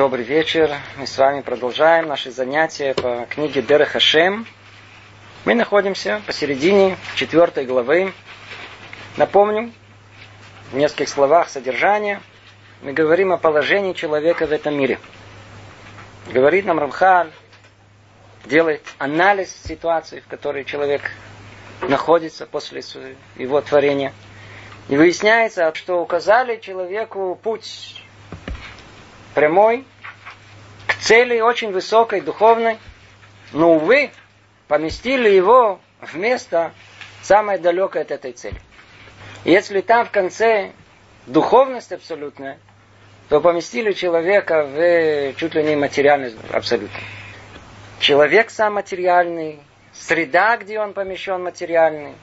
Добрый вечер. Мы с вами продолжаем наши занятия по книге Дера Хашем. Мы находимся посередине четвертой главы. Напомню в нескольких словах содержания. Мы говорим о положении человека в этом мире. Говорит нам Рамхаль, делает анализ ситуации, в которой человек находится после его творения. И выясняется, что указали человеку путь прямой, к цели очень высокой, духовной, но, увы, поместили его в место самое далекое от этой цели. Если там в конце духовность абсолютная, то поместили человека в чуть ли не материальность абсолютно. Человек сам материальный, среда, где он помещен материальный,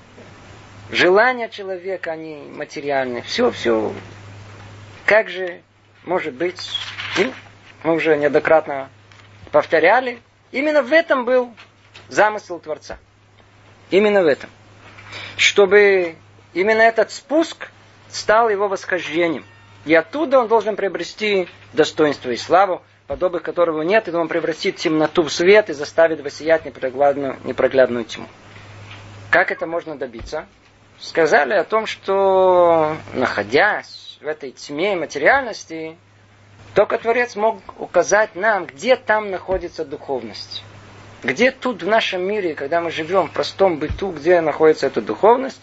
желания человека, они материальные. Все, все. Как же может быть и мы уже неоднократно повторяли, именно в этом был замысел Творца. Именно в этом. Чтобы именно этот спуск стал его восхождением. И оттуда он должен приобрести достоинство и славу, подобных которого нет, и он превратит темноту в свет и заставит воссиять непроглядную, непроглядную тьму. Как это можно добиться? Сказали о том, что находясь в этой тьме материальности, только Творец мог указать нам, где там находится духовность. Где тут в нашем мире, когда мы живем в простом быту, где находится эта духовность?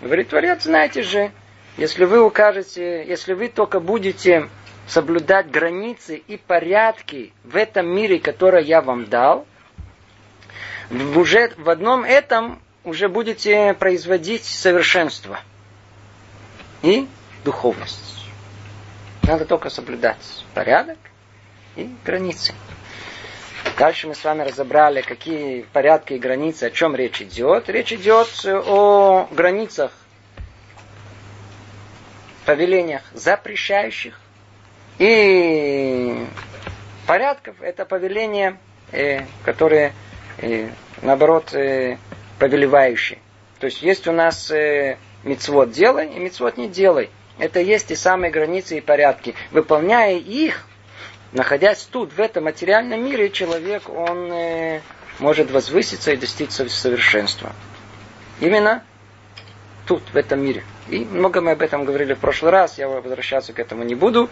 Говорит Творец, знаете же, если вы укажете, если вы только будете соблюдать границы и порядки в этом мире, который я вам дал, уже в одном этом уже будете производить совершенство и духовность. Надо только соблюдать порядок и границы. Дальше мы с вами разобрали, какие порядки и границы, о чем речь идет. Речь идет о границах, повелениях запрещающих и порядков. Это повеления, э, которые, э, наоборот, э, повелевающие. То есть есть у нас мицвод делай и мицвод не делай. Это есть и самые границы и порядки. Выполняя их, находясь тут, в этом материальном мире, человек, он э, может возвыситься и достичь совершенства. Именно тут, в этом мире. И много мы об этом говорили в прошлый раз, я возвращаться к этому не буду.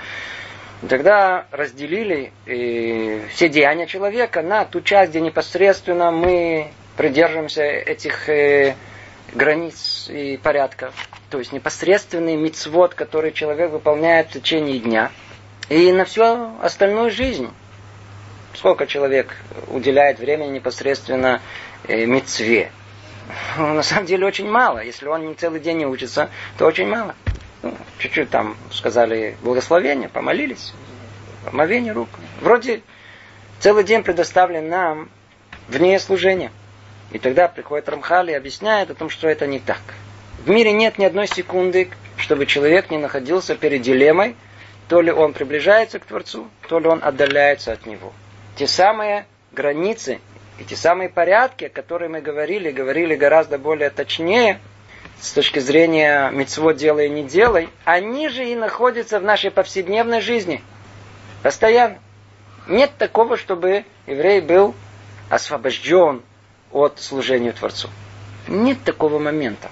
Тогда разделили э, все деяния человека на ту часть, где непосредственно мы придерживаемся этих э, границ и порядков то есть непосредственный мицвод, который человек выполняет в течение дня, и на всю остальную жизнь. Сколько человек уделяет времени непосредственно э, мицве? Ну, на самом деле очень мало. Если он целый день не учится, то очень мало. Ну, чуть-чуть там сказали благословение, помолились, омовение рук. Вроде целый день предоставлен нам вне служения. И тогда приходит Рамхали и объясняет о том, что это не так. В мире нет ни одной секунды, чтобы человек не находился перед дилеммой, то ли он приближается к Творцу, то ли он отдаляется от Него. Те самые границы и те самые порядки, о которых мы говорили, говорили гораздо более точнее, с точки зрения мецво делай не делай, они же и находятся в нашей повседневной жизни. Постоянно. Нет такого, чтобы еврей был освобожден от служения Творцу. Нет такого момента.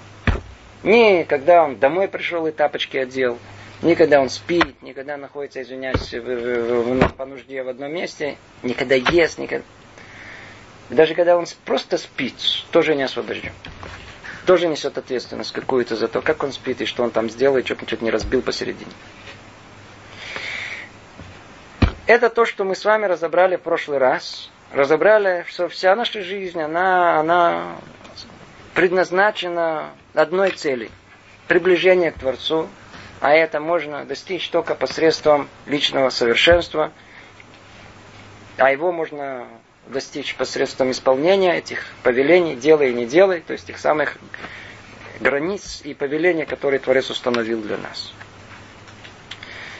Не когда он домой пришел и тапочки одел, не когда он спит, не когда находится, извиняюсь, в, в, в, по нужде в одном месте, не когда ест, не когда... Даже когда он просто спит, тоже не освобожден. Тоже несет ответственность какую-то за то, как он спит и что он там сделает, чтобы ничего не разбил посередине. Это то, что мы с вами разобрали в прошлый раз. Разобрали, что вся наша жизнь, она, она предназначена одной цели – приближение к Творцу, а это можно достичь только посредством личного совершенства, а его можно достичь посредством исполнения этих повелений, делай и не делай, то есть тех самых границ и повелений, которые Творец установил для нас.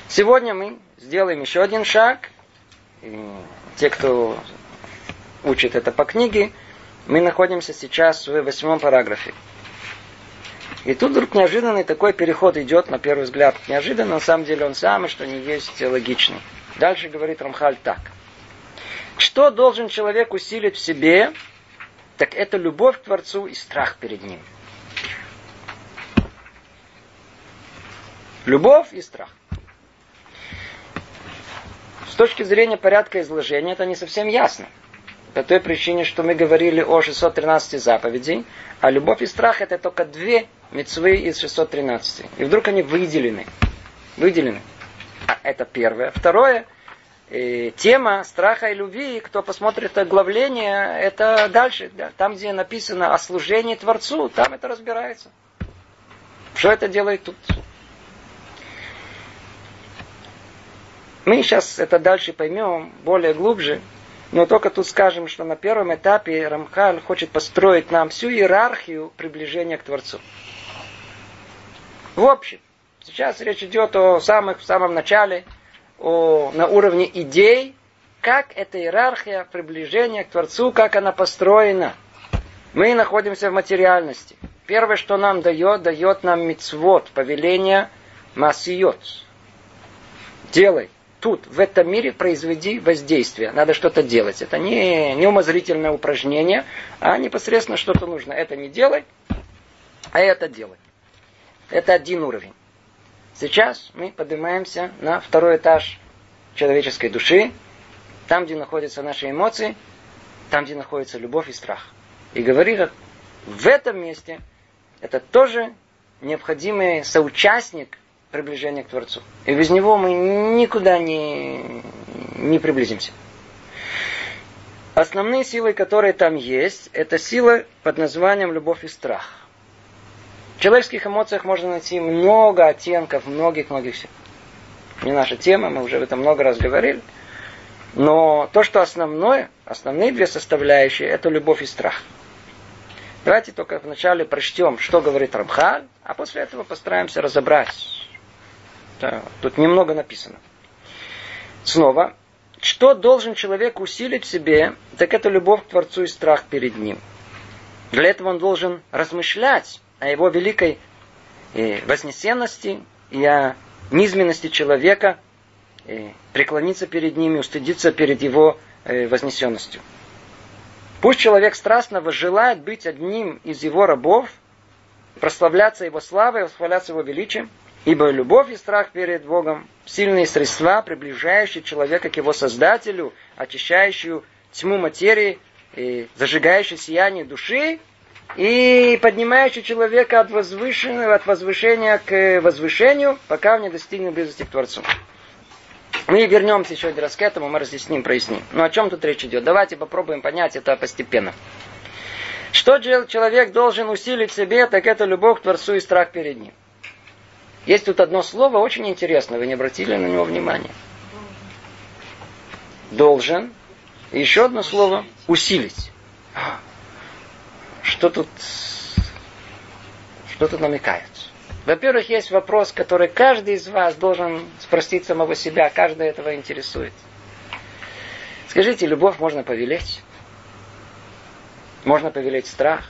Сегодня мы сделаем еще один шаг. И те, кто учит это по книге, мы находимся сейчас в восьмом параграфе. И тут вдруг неожиданный такой переход идет, на первый взгляд, неожиданно, на самом деле он самый, что не есть логичный. Дальше говорит Рамхаль так. Что должен человек усилить в себе, так это любовь к Творцу и страх перед Ним. Любовь и страх. С точки зрения порядка изложения это не совсем ясно. По той причине, что мы говорили о 613 заповедей, а любовь и страх это только две мецвы из 613. И вдруг они выделены. Выделены. А это первое. Второе, э, тема страха и любви, кто посмотрит оглавление, это дальше. Да, там, где написано о служении Творцу, там это разбирается. Что это делает тут? Мы сейчас это дальше поймем более глубже, но только тут скажем, что на первом этапе Рамхаль хочет построить нам всю иерархию приближения к Творцу. В общем, сейчас речь идет о самых, в самом начале, о, на уровне идей, как эта иерархия приближения к Творцу, как она построена. Мы находимся в материальности. Первое, что нам дает, дает нам мицвод, повеление масиот. Делай тут, в этом мире, произведи воздействие. Надо что-то делать. Это не, не умозрительное упражнение, а непосредственно что-то нужно. Это не делай, а это делай. Это один уровень. Сейчас мы поднимаемся на второй этаж человеческой души, там, где находятся наши эмоции, там, где находится любовь и страх. И говорит, в этом месте это тоже необходимый соучастник приближение к Творцу. И без него мы никуда не, не приблизимся. Основные силы, которые там есть, это силы под названием любовь и страх. В человеческих эмоциях можно найти много оттенков, многих-многих сил. Не наша тема, мы уже об этом много раз говорили. Но то, что основное, основные две составляющие, это любовь и страх. Давайте только вначале прочтем, что говорит Рамхаль, а после этого постараемся разобрать, да, тут немного написано. Снова, что должен человек усилить в себе, так это любовь к Творцу и страх перед Ним. Для этого он должен размышлять о его великой э, вознесенности и о низменности человека, э, преклониться перед ним и устыдиться перед его э, вознесенностью. Пусть человек страстно возжелает быть одним из его рабов, прославляться его славой, восхваляться его величием – Ибо любовь и страх перед Богом – сильные средства, приближающие человека к его Создателю, очищающие тьму материи, и зажигающие сияние души и поднимающие человека от возвышенного, от возвышения к возвышению, пока он не достигнет близости к Творцу. Мы вернемся еще один раз к этому, мы разъясним, проясним. Но о чем тут речь идет? Давайте попробуем понять это постепенно. Что человек должен усилить в себе, так это любовь к Творцу и страх перед Ним. Есть тут одно слово очень интересное, вы не обратили на него внимания. Должен. И еще одно слово усилить. Что тут, что тут намекает? Во-первых, есть вопрос, который каждый из вас должен спросить самого себя, каждый этого интересует. Скажите, любовь можно повелеть? Можно повелеть страх?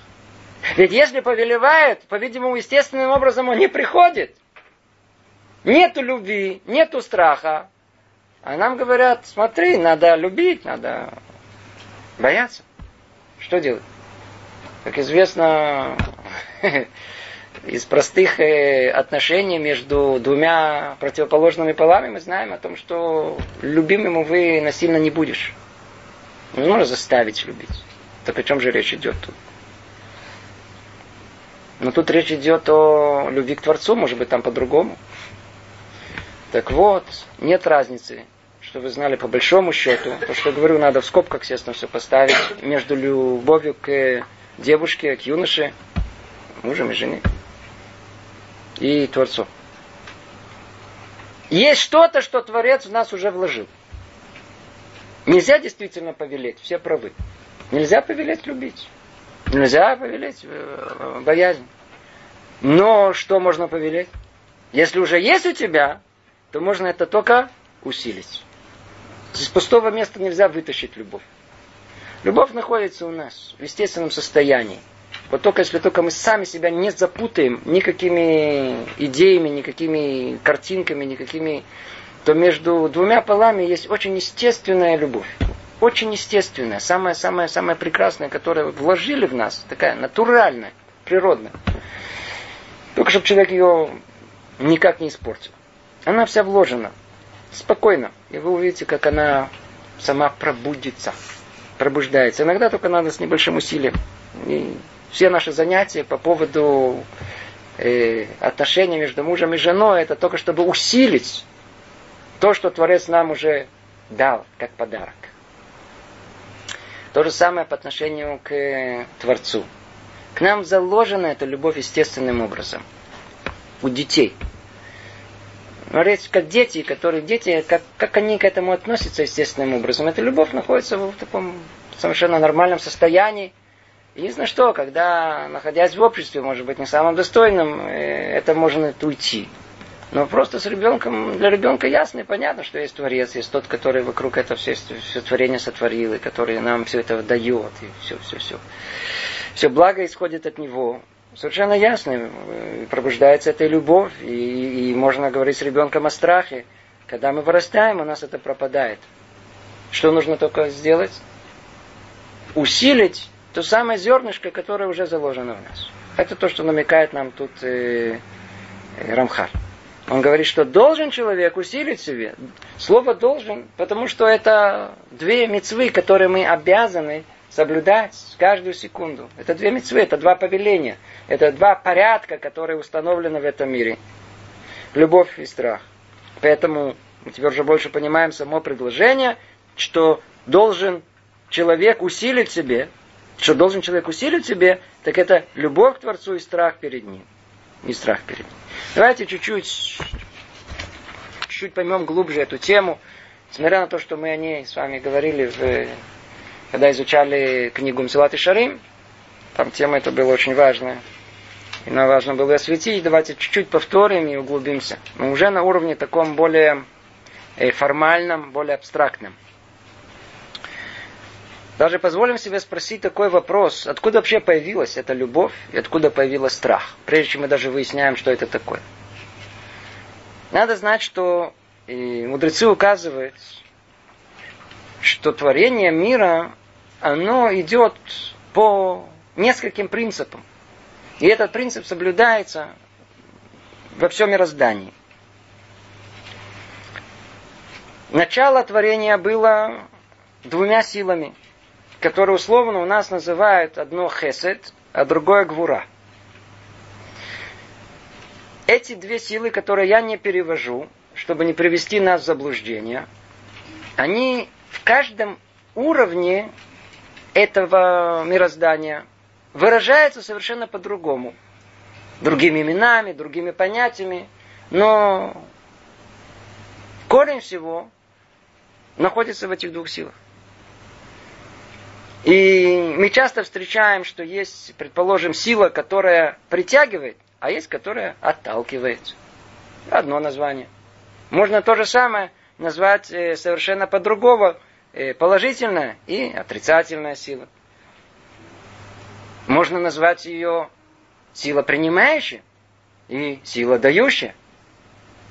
Ведь если повелевает, по-видимому, естественным образом он не приходит. Нету любви, нету страха. А нам говорят, смотри, надо любить, надо бояться. Что делать? Как известно, из простых э, отношений между двумя противоположными полами мы знаем о том, что любимому вы насильно не будешь. Невозможно заставить любить. Так о чем же речь идет тут? Но тут речь идет о любви к Творцу, может быть, там по-другому. Так вот, нет разницы, что вы знали по большому счету, то, что я говорю, надо в скобках, естественно, все поставить, между любовью к девушке, к юноше, мужем и жене, и Творцу. Есть что-то, что Творец в нас уже вложил. Нельзя действительно повелеть, все правы. Нельзя повелеть любить. Нельзя повелеть э, боязнь. Но что можно повелеть? Если уже есть у тебя, то можно это только усилить. Из пустого места нельзя вытащить любовь. Любовь находится у нас в естественном состоянии. Вот только если только мы сами себя не запутаем никакими идеями, никакими картинками, никакими то между двумя полами есть очень естественная любовь. Очень естественная, самая-самая-самая прекрасная, которую вложили в нас, такая натуральная, природная. Только чтобы человек ее никак не испортил. Она вся вложена. Спокойно. И вы увидите, как она сама пробудится. Пробуждается. Иногда только надо с небольшим усилием. И все наши занятия по поводу э, отношений между мужем и женой, это только чтобы усилить то, что Творец нам уже дал как подарок. То же самое по отношению к Творцу. К нам заложена эта любовь естественным образом. У детей. Смотрите, как дети, которые дети, как, как они к этому относятся естественным образом. Эта любовь находится в таком совершенно нормальном состоянии. Единственное, что, когда, находясь в обществе, может быть, не самым достойным, э, это может уйти. Но просто с ребенком, для ребенка ясно и понятно, что есть Творец, есть тот, который вокруг это все, все творение сотворил, и который нам все это дает, и все, все, все. Все благо исходит от него. Совершенно ясно, э, пробуждается эта любовь, и, и можно говорить с ребенком о страхе. Когда мы вырастаем, у нас это пропадает. Что нужно только сделать? Усилить то самое зернышко, которое уже заложено в нас. Это то, что намекает нам тут э, э, Рамхар. Он говорит, что должен человек усилить себе. Слово должен, потому что это две мецвы, которые мы обязаны соблюдать каждую секунду. Это две мецвы, это два повеления. Это два порядка, которые установлены в этом мире. Любовь и страх. Поэтому мы теперь уже больше понимаем само предложение, что должен человек усилить себе что должен человек усилить себе, так это любовь к Творцу и страх перед Ним. И страх перед Ним. Давайте чуть-чуть, чуть-чуть поймем глубже эту тему. Несмотря на то, что мы о ней с вами говорили, в, когда изучали книгу Мсилат и Шарим, там тема эта была очень важная. И нам важно было осветить. Давайте чуть-чуть повторим и углубимся. Но уже на уровне таком более э, формальном, более абстрактном. Даже позволим себе спросить такой вопрос, откуда вообще появилась эта любовь и откуда появился страх, прежде чем мы даже выясняем, что это такое. Надо знать, что и мудрецы указывают, что творение мира, оно идет по нескольким принципам. И этот принцип соблюдается во всем мироздании. Начало творения было двумя силами – которые условно у нас называют одно хесед, а другое гвура. Эти две силы, которые я не перевожу, чтобы не привести нас в заблуждение, они в каждом уровне этого мироздания выражаются совершенно по-другому. Другими именами, другими понятиями. Но корень всего находится в этих двух силах. И мы часто встречаем, что есть, предположим, сила, которая притягивает, а есть, которая отталкивает. Одно название. Можно то же самое назвать э, совершенно по-другому. Э, положительная и отрицательная сила. Можно назвать ее сила принимающая и сила дающая.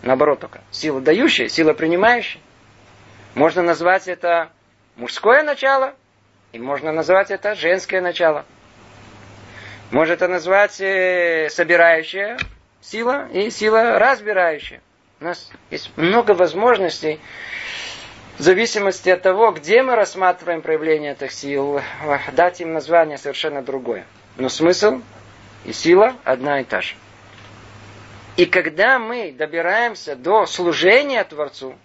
Наоборот только. Сила дающая, сила принимающая. Можно назвать это мужское начало и можно назвать это женское начало. Можно это назвать э, собирающая сила и сила разбирающая. У нас есть много возможностей в зависимости от того, где мы рассматриваем проявление этих сил, дать им название совершенно другое. Но смысл и сила одна и та же. И когда мы добираемся до служения Творцу,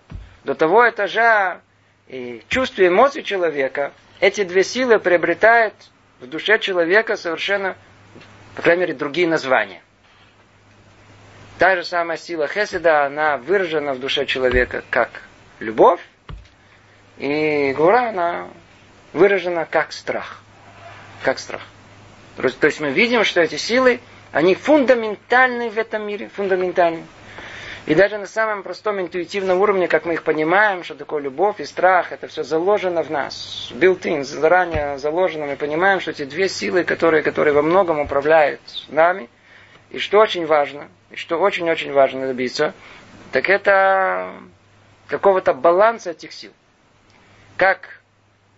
до того этажа и чувств и эмоций человека, эти две силы приобретают в душе человека совершенно, по крайней мере, другие названия. Та же самая сила Хеседа, она выражена в душе человека как любовь, и гура, она выражена как страх. Как страх. То есть мы видим, что эти силы, они фундаментальны в этом мире, фундаментальны. И даже на самом простом интуитивном уровне, как мы их понимаем, что такое любовь и страх, это все заложено в нас. Built-in, заранее заложено. Мы понимаем, что эти две силы, которые, которые во многом управляют нами, и что очень важно, и что очень-очень важно добиться, так это какого-то баланса этих сил. Как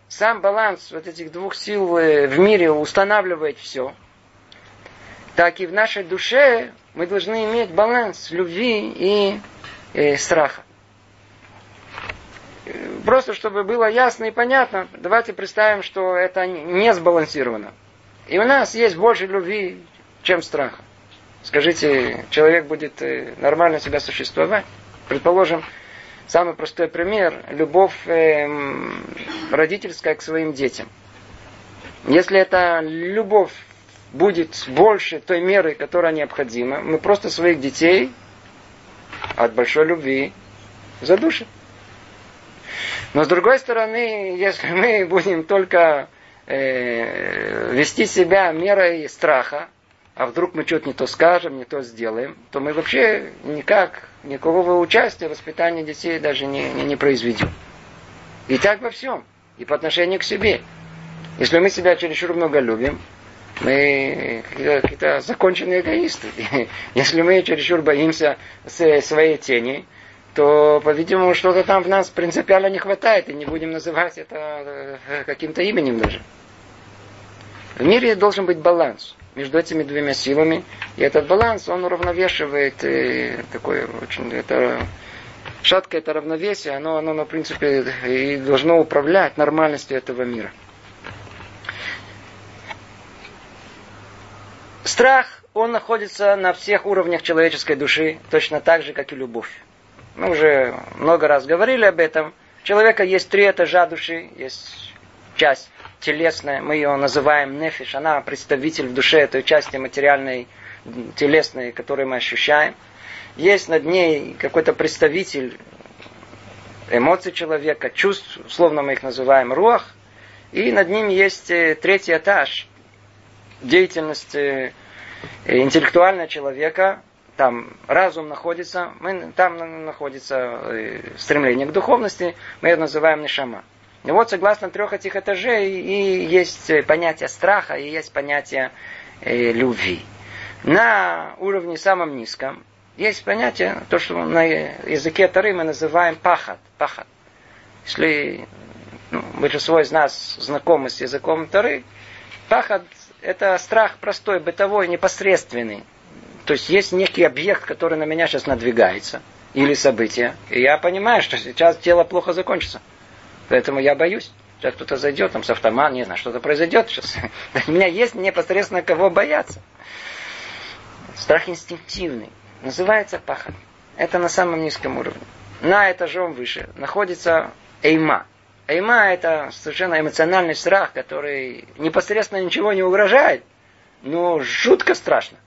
сам баланс вот этих двух сил э, в мире устанавливает все, так и в нашей душе мы должны иметь баланс любви и э, страха. Просто чтобы было ясно и понятно, давайте представим, что это не сбалансировано. И у нас есть больше любви, чем страха. Скажите, человек будет э, нормально себя существовать? Предположим, самый простой пример – любовь э, родительская к своим детям. Если эта любовь будет больше той меры, которая необходима, мы просто своих детей от большой любви задушим. Но с другой стороны, если мы будем только э, вести себя мерой страха, а вдруг мы что-то не то скажем, не то сделаем, то мы вообще никак, никакого участия в воспитании детей даже не, не, не произведем. И так во всем. И по отношению к себе. Если мы себя чересчур много любим, мы какие-то законченные эгоисты. Если мы чересчур боимся своей тени, то, по-видимому, что-то там в нас принципиально не хватает, и не будем называть это э, каким-то именем даже. В мире должен быть баланс между этими двумя силами. И этот баланс, он уравновешивает э, такое очень... Это, шаткое это равновесие, оно, оно, на принципе, и должно управлять нормальностью этого мира. Страх, он находится на всех уровнях человеческой души, точно так же, как и любовь. Мы уже много раз говорили об этом. У человека есть три этажа души, есть часть телесная, мы ее называем нефиш, она представитель в душе этой части материальной, телесной, которую мы ощущаем. Есть над ней какой-то представитель эмоций человека, чувств, условно мы их называем руах, и над ним есть э, третий этаж деятельности э, интеллектуального человека, там разум находится, мы, там находится э, стремление к духовности, мы это называем нишама. И вот согласно трех этих этажей и есть понятие страха, и есть понятие э, любви. На уровне самом низком есть понятие, то, что на языке Тары мы называем пахат. пахат. Если ну, большинство из нас знакомы с языком Тары, пахат – это страх простой, бытовой, непосредственный. То есть есть некий объект, который на меня сейчас надвигается, или событие, и я понимаю, что сейчас дело плохо закончится. Поэтому я боюсь. Сейчас кто-то зайдет, там с автоматом, не знаю, что-то произойдет сейчас. У меня есть непосредственно кого бояться. Страх инстинктивный. Называется пахот. Это на самом низком уровне. На этажом выше находится эйма. Эйма это совершенно эмоциональный страх, который непосредственно ничего не угрожает, но жутко страшно.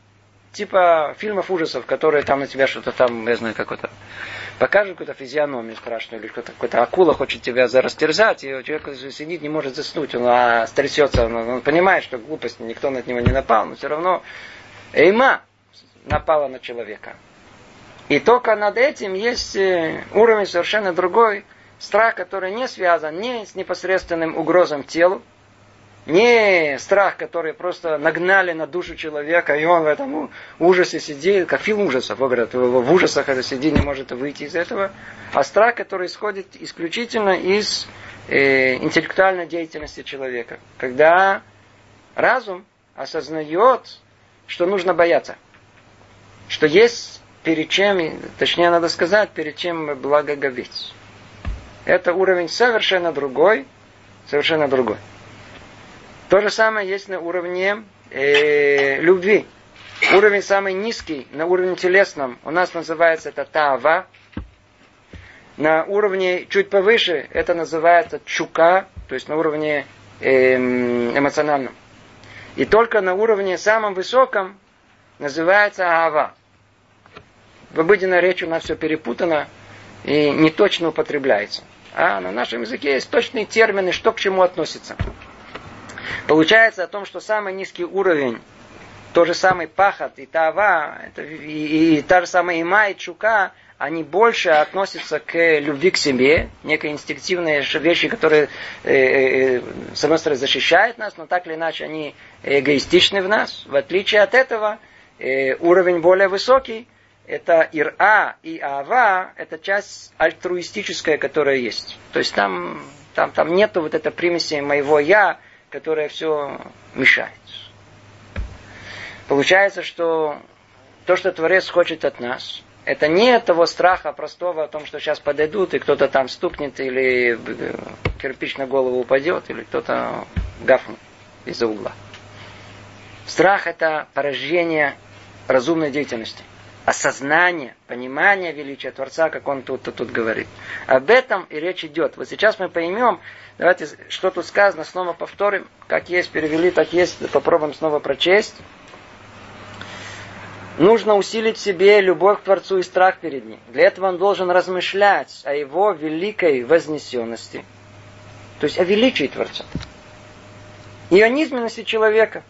Типа фильмов ужасов, которые там на тебя что-то там, я знаю, какой-то покажет какую-то физиономию страшную, или какой-то, какой-то акула хочет тебя растерзать, и человек сидит, не может заснуть, он а, стрясется, он, он понимает, что глупость, никто на него не напал, но все равно эйма напала на человека. И только над этим есть э, уровень совершенно другой, страх, который не связан ни с непосредственным угрозом телу, не страх, который просто нагнали на душу человека, и он в этом ужасе сидит, как фильм ужасов, говорят, в ужасах это сидит, не может выйти из этого. А страх, который исходит исключительно из э, интеллектуальной деятельности человека. Когда разум осознает, что нужно бояться. Что есть перед чем, точнее надо сказать, перед чем благоговеть. Это уровень совершенно другой, совершенно другой. То же самое есть на уровне э, любви. Уровень самый низкий, на уровне телесном, у нас называется это тава. На уровне чуть повыше это называется чука, то есть на уровне э, эмоциональном. И только на уровне самом высоком называется ава. В обыденной речи у нас все перепутано и не точно употребляется. А на нашем языке есть точные термины, что к чему относится. Получается о том, что самый низкий уровень, то же самый пахот и тава, и, и та же самая има и чука, они больше относятся к любви к себе, некие инстинктивные вещи, которые, э, э, с одной стороны, защищают нас, но так или иначе они эгоистичны в нас. В отличие от этого, э, уровень более высокий, это ира и ава, это часть альтруистическая, которая есть. То есть там, там, там нету вот этой примеси моего я, которая все мешает. Получается, что то, что Творец хочет от нас, это не того страха простого о том, что сейчас подойдут, и кто-то там стукнет, или э, кирпич на голову упадет, или кто-то гафнет из-за угла. Страх – это порождение разумной деятельности. Осознание, понимание величия Творца, как он тут, тут, тут говорит. Об этом и речь идет. Вот сейчас мы поймем, давайте, что тут сказано, снова повторим, как есть, перевели, так есть, попробуем снова прочесть. Нужно усилить в себе любовь к Творцу и страх перед Ним. Для этого он должен размышлять о его великой вознесенности, то есть о величии Творца и о низменности человека.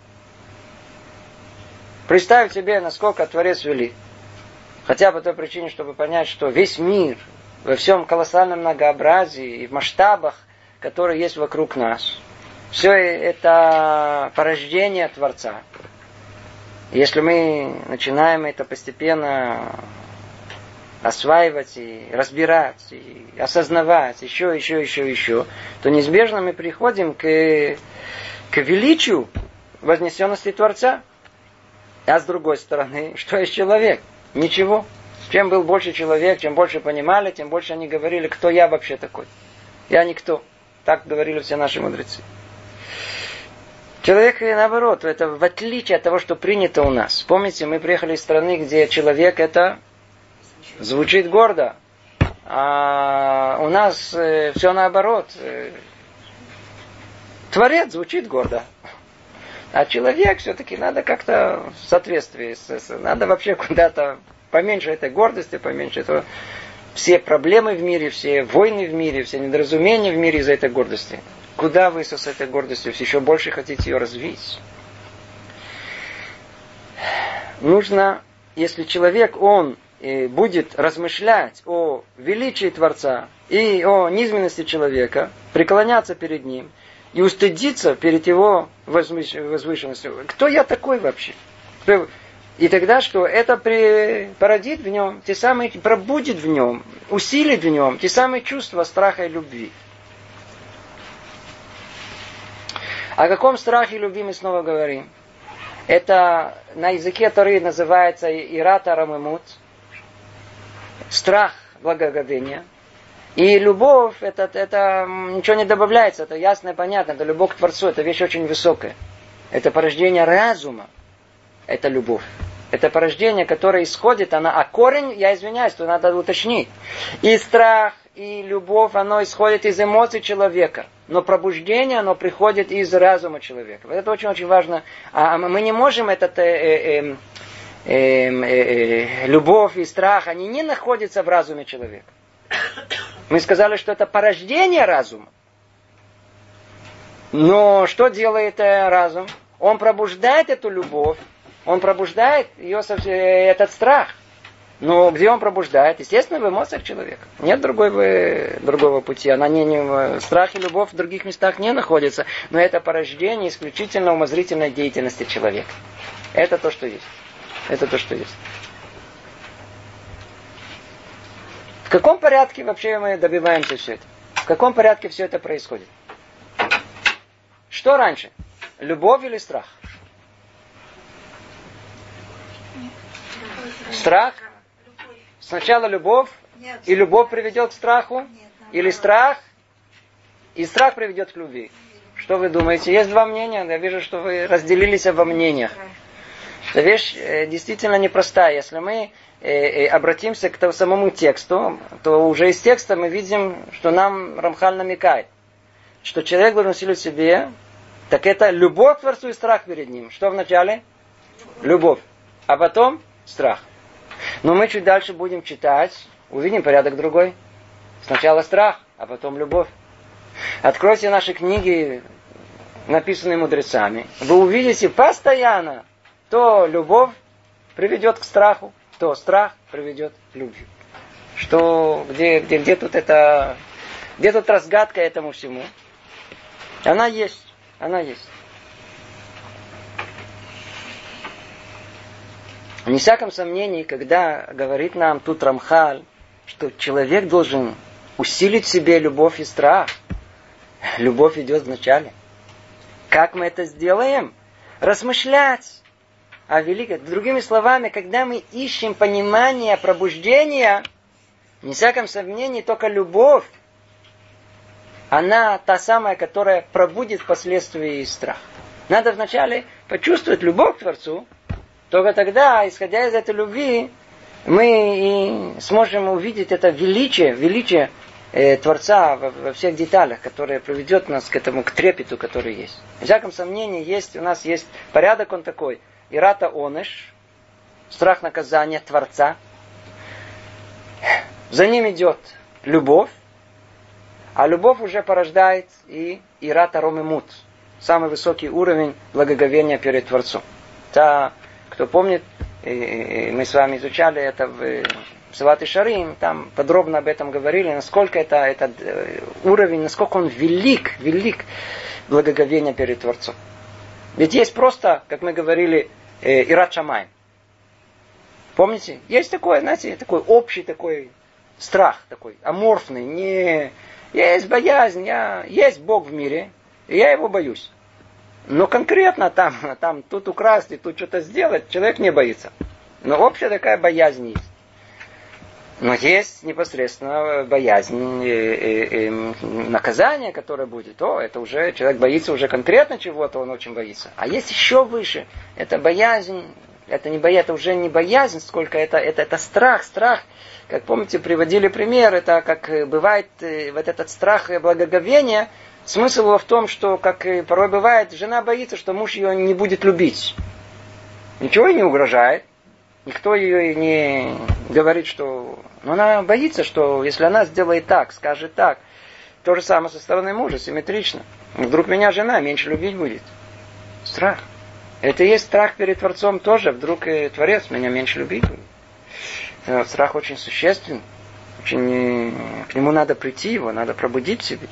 Представить себе, насколько Творец велик. Хотя по той причине, чтобы понять, что весь мир во всем колоссальном многообразии и в масштабах, которые есть вокруг нас, все это порождение Творца. Если мы начинаем это постепенно осваивать и разбирать, и осознавать еще, еще, еще, еще, то неизбежно мы приходим к, к величию вознесенности Творца. А с другой стороны, что есть человек? Ничего. Чем был больше человек, чем больше понимали, тем больше они говорили, кто я вообще такой. Я никто. Так говорили все наши мудрецы. Человек, наоборот, это в отличие от того, что принято у нас. Помните, мы приехали из страны, где человек это звучит гордо. А у нас э, все наоборот. Э, творец звучит гордо. А человек все-таки надо как-то в соответствии с, с надо вообще куда-то поменьше этой гордости, поменьше этого. Все проблемы в мире, все войны в мире, все недоразумения в мире из-за этой гордости. Куда вы с этой гордостью еще больше хотите ее развить? Нужно, если человек, он э, будет размышлять о величии Творца и о низменности человека, преклоняться перед ним и устыдиться перед его возвышенностью. Кто я такой вообще? И тогда что? Это породит в нем те самые, пробудит в нем, усилит в нем те самые чувства страха и любви. О каком страхе любви мы снова говорим? Это на языке Торы называется ирата рамемут, страх благоговения. И любовь, это, это ничего не добавляется, это ясно и понятно, это любовь к Творцу, это вещь очень высокая. Это порождение разума, это любовь. Это порождение, которое исходит, она, а корень, я извиняюсь, то надо уточнить. И страх, и любовь, оно исходит из эмоций человека. Но пробуждение, оно приходит из разума человека. Вот это очень-очень важно. А мы не можем этот э, э, э, э, любовь и страх, они не находятся в разуме человека. Мы сказали, что это порождение разума. Но что делает разум? Он пробуждает эту любовь, он пробуждает ее, этот страх. Но где он пробуждает? Естественно, в эмоциях человека. Нет другой, другого пути. Она не, не, страх и любовь в других местах не находится. Но это порождение исключительно умозрительной деятельности человека. Это то, что есть. Это то, что есть. В каком порядке вообще мы добиваемся все это? В каком порядке все это происходит? Что раньше? Любовь или страх? Страх? Сначала любовь, и любовь приведет к страху, или страх, и страх приведет к любви. Что вы думаете? Есть два мнения. Я вижу, что вы разделились во мнениях. Эта вещь э, действительно непростая. Если мы э, э, обратимся к самому тексту, то уже из текста мы видим, что нам Рамхаль намекает, что человек должен усилить себе, так это любовь к Творцу и страх перед ним. Что вначале? Любовь. А потом страх. Но мы чуть дальше будем читать, увидим порядок другой. Сначала страх, а потом любовь. Откройте наши книги, написанные мудрецами. Вы увидите постоянно, то любовь приведет к страху, то страх приведет к любви. Что, где, где, где тут это, где тут разгадка этому всему? Она есть, она есть. Не всяком сомнении, когда говорит нам тут Рамхаль, что человек должен усилить в себе любовь и страх. Любовь идет вначале. Как мы это сделаем? Размышлять о великом. Другими словами, когда мы ищем понимание пробуждения, не всяком сомнении, только любовь, она та самая, которая пробудит впоследствии страх. Надо вначале почувствовать любовь к Творцу, только тогда, исходя из этой любви, мы и сможем увидеть это величие, величие э, Творца во, во всех деталях, которое приведет нас к этому, к трепету, который есть. В всяком сомнении, есть, у нас есть порядок он такой. Ирата оныш, страх наказания Творца. За ним идет любовь, а любовь уже порождает и ирата ромимут, самый высокий уровень благоговения перед Творцом. Та кто помнит, мы с вами изучали это в Сават и Шарим, там подробно об этом говорили, насколько это, этот э, уровень, насколько он велик, велик благоговение перед Творцом. Ведь есть просто, как мы говорили, э, Ират Шамай. Помните? Есть такой, знаете, такой общий такой страх, такой аморфный, не... Есть боязнь, я... есть Бог в мире, и я его боюсь. Но конкретно там, там тут украсть и тут что-то сделать, человек не боится. Но общая такая боязнь есть. Но есть непосредственно боязнь э, э, э, наказания, которое будет. О, это уже человек боится уже конкретно чего-то, он очень боится. А есть еще выше. Это боязнь, это не боязнь, это уже не боязнь, сколько это, это, это страх, страх. Как помните, приводили пример, это как бывает вот этот страх благоговения, Смысл его в том, что, как и порой бывает, жена боится, что муж ее не будет любить. Ничего ей не угрожает. Никто ее не говорит, что... Но она боится, что если она сделает так, скажет так, то же самое со стороны мужа, симметрично. Вдруг меня жена меньше любить будет. Страх. Это и есть страх перед Творцом тоже. Вдруг и Творец меня меньше любить будет. Страх очень существенный. Очень... К нему надо прийти, его надо пробудить в себе.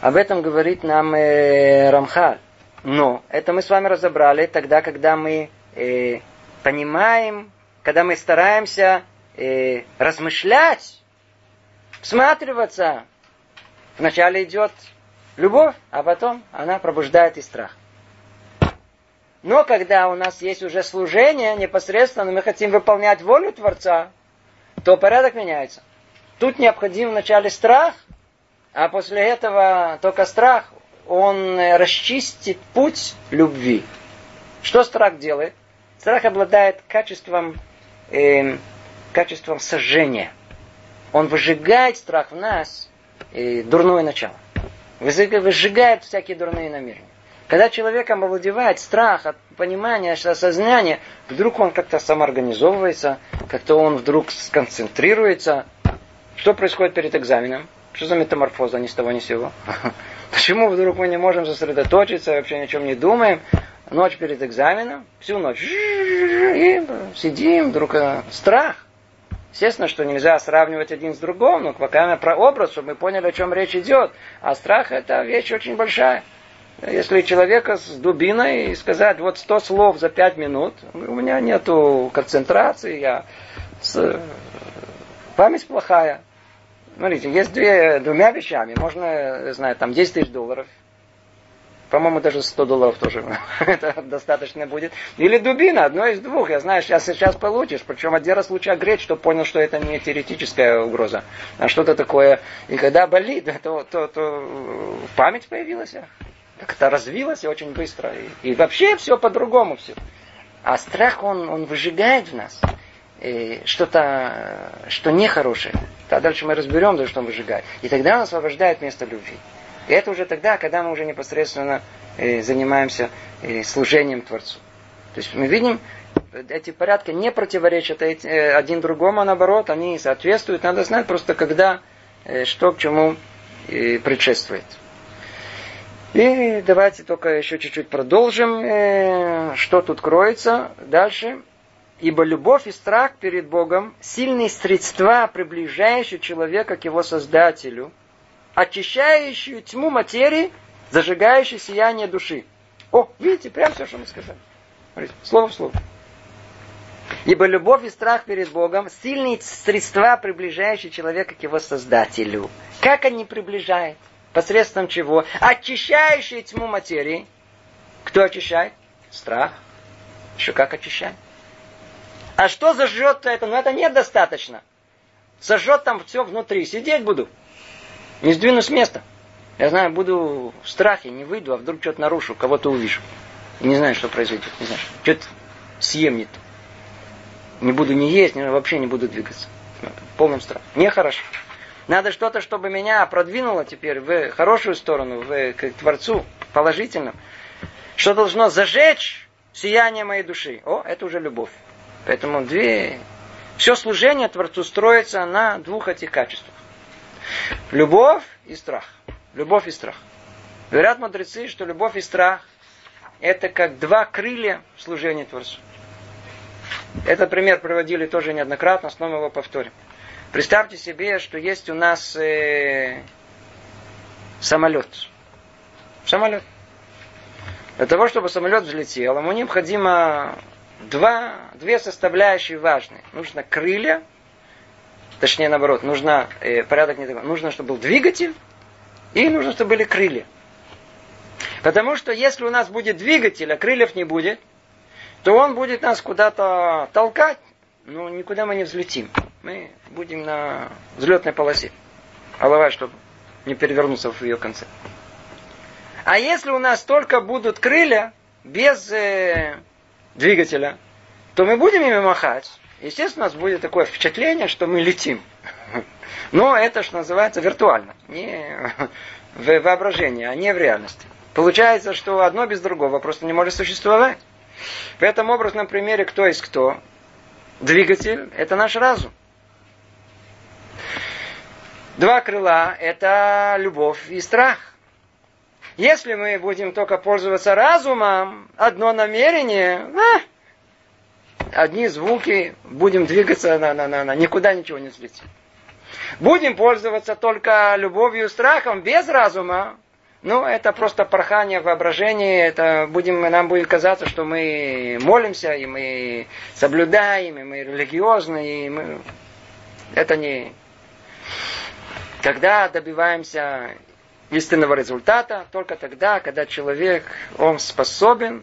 Об этом говорит нам э, Рамхаль. Но это мы с вами разобрали тогда, когда мы э, понимаем, когда мы стараемся э, размышлять, всматриваться. Вначале идет любовь, а потом она пробуждает и страх. Но когда у нас есть уже служение, непосредственно мы хотим выполнять волю Творца, то порядок меняется. Тут необходим вначале страх – а после этого только страх, он расчистит путь любви. Что страх делает? Страх обладает качеством, э, качеством сожжения. Он выжигает страх в нас э, дурное начало. Выжигает всякие дурные намерения. Когда человеком овладевает страх от понимания, осознания, вдруг он как-то самоорганизовывается, как-то он вдруг сконцентрируется. Что происходит перед экзаменом? Что за метаморфоза ни с того ни с сего? Почему вдруг мы не можем сосредоточиться, вообще ни о чем не думаем? Ночь перед экзаменом, всю ночь, и сидим, вдруг э, страх. Естественно, что нельзя сравнивать один с другим, но пока про образ, чтобы мы поняли, о чем речь идет. А страх это вещь очень большая. Если человека с дубиной сказать вот сто слов за пять минут, у меня нету концентрации, я с... память плохая. Смотрите, есть две, двумя вещами. Можно, знаю, там 10 тысяч долларов. По-моему, даже 100 долларов тоже это достаточно будет. Или дубина, одно из двух. Я знаю, сейчас сейчас получишь. Причем один раз лучше огреть, чтобы понял, что это не теоретическая угроза, а что-то такое. И когда болит, то, то, то память появилась. Как-то развилась очень быстро. И, и вообще все по-другому все. А страх, он, он выжигает в нас что-то, что нехорошее. А дальше мы разберем, за что он выжигает. И тогда он освобождает место любви. И это уже тогда, когда мы уже непосредственно э, занимаемся э, служением Творцу. То есть мы видим, эти порядки не противоречат э, один другому, а наоборот, они соответствуют. Надо знать просто, когда, что к чему предшествует. И давайте только еще чуть-чуть продолжим, что тут кроется дальше. Ибо любовь и страх перед Богом – сильные средства, приближающие человека к его Создателю, очищающие тьму материи, зажигающие сияние души. О, видите, прям все, что мы сказали. Слово в слово. Ибо любовь и страх перед Богом – сильные средства, приближающие человека к его Создателю. Как они приближают? Посредством чего? Очищающие тьму материи. Кто очищает? Страх. Еще как очищает. А что зажжет это? Ну это недостаточно. Сожжет там все внутри. Сидеть буду. Не сдвинусь с места. Я знаю, буду в страхе, не выйду, а вдруг что-то нарушу, кого-то увижу. Не знаю, что произойдет. Не знаю, что-то съем не то. Не буду не есть, не, вообще не буду двигаться. В полном страхе. Нехорошо. Надо что-то, чтобы меня продвинуло теперь в хорошую сторону, в, к Творцу, положительно. Что должно зажечь сияние моей души. О, это уже любовь. Поэтому две... Все служение Творцу строится на двух этих качествах. Любовь и страх. Любовь и страх. Говорят мудрецы, что любовь и страх это как два крылья служения Творцу. Этот пример приводили тоже неоднократно, снова его повторим. Представьте себе, что есть у нас э, самолет. Самолет. Для того, чтобы самолет взлетел, ему необходимо два, две составляющие важные. Нужно крылья, точнее наоборот, нужно э, порядок не такой. Нужно, чтобы был двигатель, и нужно, чтобы были крылья. Потому что если у нас будет двигатель, а крыльев не будет, то он будет нас куда-то толкать, но никуда мы не взлетим. Мы будем на взлетной полосе. Голова, чтобы не перевернуться в ее конце. А если у нас только будут крылья без э, двигателя, то мы будем ими махать. Естественно, у нас будет такое впечатление, что мы летим. Но это, что называется, виртуально. Не в воображении, а не в реальности. Получается, что одно без другого просто не может существовать. В этом образном примере кто есть кто? Двигатель – это наш разум. Два крыла – это любовь и страх. Если мы будем только пользоваться разумом, одно намерение, а, одни звуки, будем двигаться, на, на, на, на, никуда ничего не взлетит. Будем пользоваться только любовью и страхом, без разума, ну, это просто порхание воображения, это будем, нам будет казаться, что мы молимся, и мы соблюдаем, и мы религиозны, и мы... Это не... Когда добиваемся истинного результата, только тогда, когда человек, он способен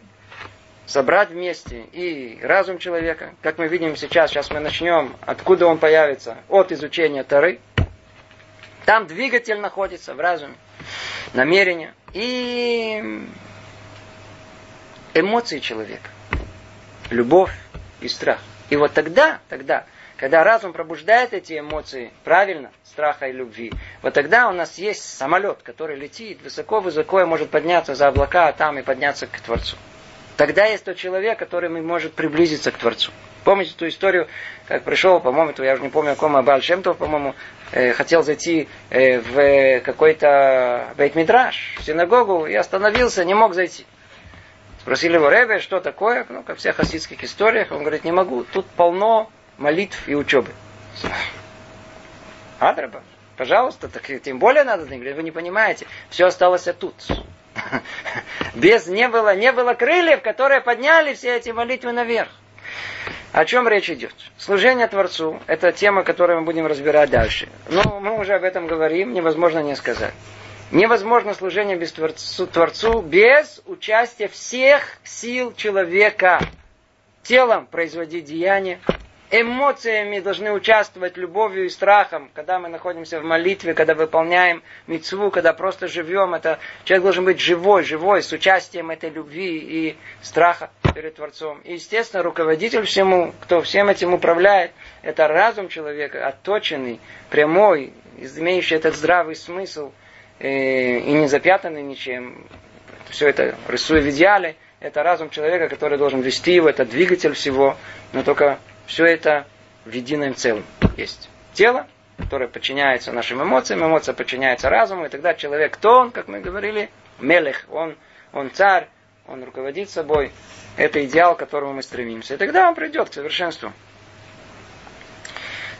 собрать вместе и разум человека, как мы видим сейчас, сейчас мы начнем, откуда он появится, от изучения Тары, там двигатель находится в разуме намерения и эмоции человека. Любовь и страх. И вот тогда, тогда, когда разум пробуждает эти эмоции правильно, страха и любви, вот тогда у нас есть самолет, который летит высоко-высоко и может подняться за облака, а там и подняться к Творцу. Тогда есть тот человек, который может приблизиться к Творцу. Помните ту историю, как пришел, по-моему, я уже не помню, о ком Абаль Шемтов, по-моему, э, хотел зайти э, в какой-то бейт-мидраж, в синагогу, и остановился, не мог зайти. Спросили его, Ребе, что такое? Ну, как в всех хасидских историях. Он говорит, не могу, тут полно молитв и учебы. Адраба, пожалуйста, так тем более надо. Вы не понимаете, все осталось тут. Без не было, не было крыльев, которые подняли все эти молитвы наверх. О чем речь идет? Служение Творцу – это тема, которую мы будем разбирать дальше. Но мы уже об этом говорим, невозможно не сказать. Невозможно служение без Творцу, Творцу без участия всех сил человека. Телом производить деяние, эмоциями должны участвовать любовью и страхом, когда мы находимся в молитве, когда выполняем мецву, когда просто живем. Это, человек должен быть живой, живой, с участием этой любви и страха перед Творцом. И, естественно, руководитель всему, кто всем этим управляет, это разум человека, отточенный, прямой, имеющий этот здравый смысл э, и не запятанный ничем. Все это рисуя в идеале, это разум человека, который должен вести его, это двигатель всего, но только все это в едином целом есть. Тело, которое подчиняется нашим эмоциям, эмоция подчиняется разуму, и тогда человек, кто он, как мы говорили, мелех, он, он царь, он руководит собой. Это идеал, к которому мы стремимся. И тогда он придет к совершенству.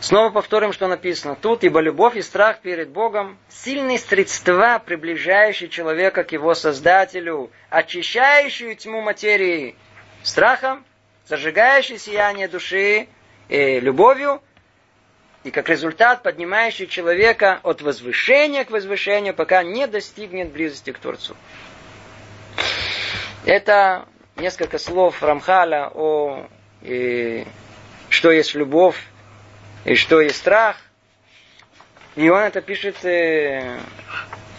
Снова повторим, что написано тут, ибо любовь и страх перед Богом – сильные средства, приближающие человека к его Создателю, очищающие тьму материи. Страхом зажигающий сияние души э, любовью, и как результат поднимающий человека от возвышения к возвышению, пока не достигнет близости к Творцу. Это несколько слов Рамхаля о э, что есть любовь и что есть страх. И он это пишет э,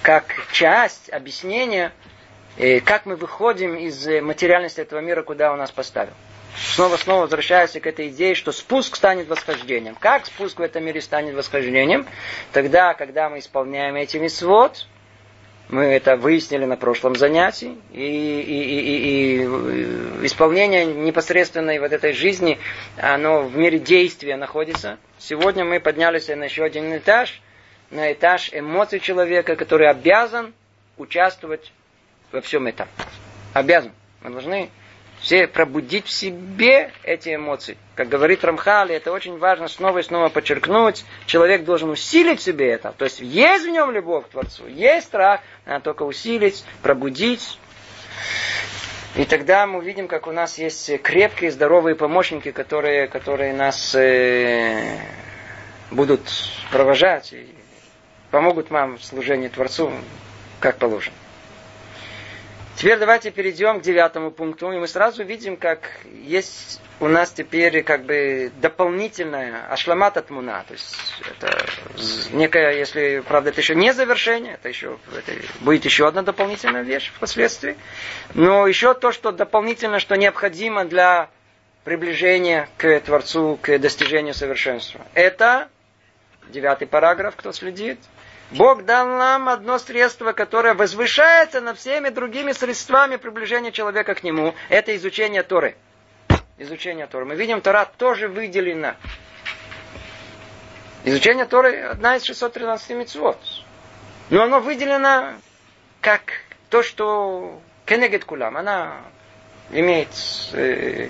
как часть объяснения, э, как мы выходим из материальности этого мира, куда он нас поставил. Снова-снова возвращаясь к этой идее, что спуск станет восхождением. Как спуск в этом мире станет восхождением? Тогда, когда мы исполняем эти мисвод, мы это выяснили на прошлом занятии. И, и, и, и, исполнение непосредственной вот этой жизни, оно в мире действия находится. Сегодня мы поднялись на еще один этаж, на этаж эмоций человека, который обязан участвовать во всем этом. Обязан. Мы должны все пробудить в себе эти эмоции. Как говорит Рамхали, это очень важно снова и снова подчеркнуть. Человек должен усилить себе это. То есть есть в нем любовь к Творцу, есть страх, надо только усилить, пробудить. И тогда мы увидим, как у нас есть крепкие, здоровые помощники, которые, которые нас э, будут провожать и помогут нам в служении Творцу, как положено. Теперь давайте перейдем к девятому пункту, и мы сразу видим, как есть у нас теперь как бы дополнительная ашламат от муна. То есть это некая, если, правда, это еще не завершение, это еще это будет еще одна дополнительная вещь впоследствии. Но еще то, что дополнительно, что необходимо для приближения к Творцу, к достижению совершенства. Это девятый параграф, кто следит. Бог дал нам одно средство, которое возвышается над всеми другими средствами приближения человека к Нему. Это изучение Торы. Изучение Торы. Мы видим, Тора тоже выделена. Изучение Торы одна из 613 мецвод. Но оно выделено как то, что Кенегет Кулам. Она имеет э,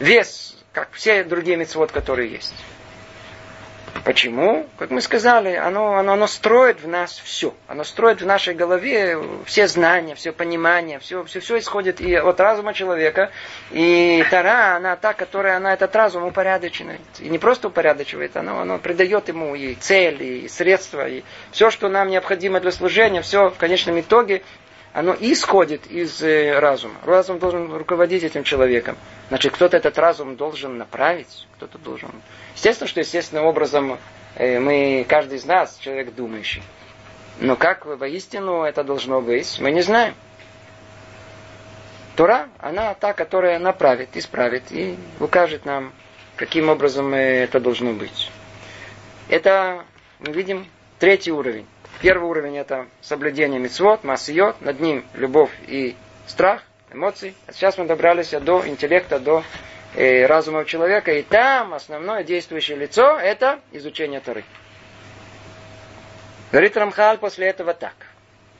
вес, как все другие мецвод, которые есть. Почему? Как мы сказали, оно, оно, оно строит в нас все. Оно строит в нашей голове все знания, все понимание, все, все, все исходит и от разума человека. И Тара, она та, которая она этот разум упорядочивает. И не просто упорядочивает, оно, оно придает ему и цель, и средства, и все, что нам необходимо для служения, все в конечном итоге оно исходит из э, разума. Разум должен руководить этим человеком. Значит, кто-то этот разум должен направить, кто-то должен... Естественно, что естественным образом э, мы, каждый из нас, человек думающий. Но как воистину это должно быть, мы не знаем. Тора, она та, которая направит, исправит и укажет нам, каким образом это должно быть. Это мы видим третий уровень. Первый уровень это соблюдение мицвод, массиот, над ним любовь и страх, эмоции. А сейчас мы добрались до интеллекта, до э, разума человека, и там основное действующее лицо это изучение Тары. Говорит Рамхаль после этого так.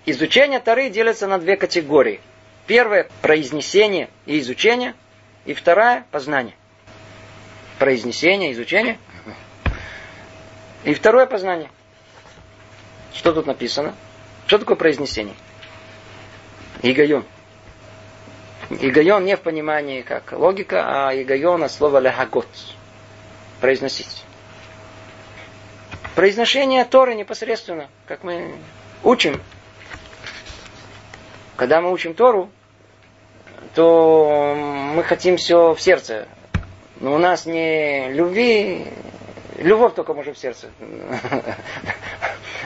Изучение Тары делится на две категории. Первое – произнесение и изучение, и вторая – познание. Произнесение, изучение. И второе – познание. Что тут написано? Что такое произнесение? Игайон. Игайон не в понимании как логика, а игайон от слова лягагот. Произносить. Произношение Торы непосредственно, как мы учим. Когда мы учим Тору, то мы хотим все в сердце. Но у нас не любви, любовь только может в сердце.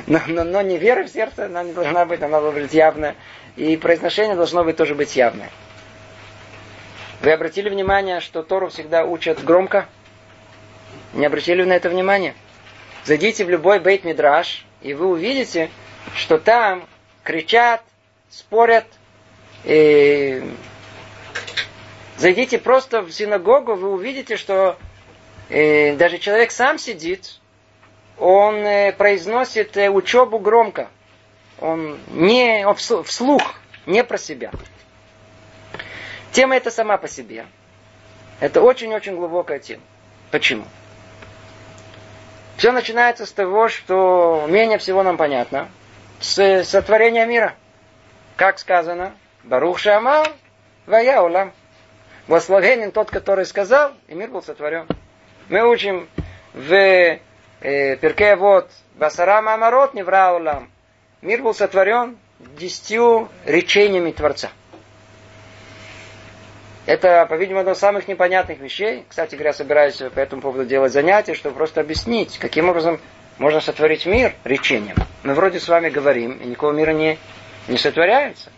но, но, но не вера в сердце, она не должна быть, она должна быть явная. И произношение должно быть тоже быть явное. Вы обратили внимание, что Тору всегда учат громко? Не обратили на это внимание? Зайдите в любой бейт мидраш, и вы увидите, что там кричат, спорят. И... Зайдите просто в синагогу, вы увидите, что и даже человек сам сидит, он э, произносит э, учебу громко. Он не вслух, не про себя. Тема эта сама по себе. Это очень-очень глубокая тема. Почему? Все начинается с того, что менее всего нам понятно. С сотворения мира. Как сказано, Барух Шама, Вая Улам. Благословенен тот, который сказал, и мир был сотворен. Мы учим в э, Перке вот Басарама Амарот Невраулам. Мир был сотворен десятью речениями Творца. Это, по-видимому, одно из самых непонятных вещей. Кстати говоря, собираюсь по этому поводу делать занятия, чтобы просто объяснить, каким образом можно сотворить мир речением. Мы вроде с вами говорим, и никакого мира не, не сотворяется.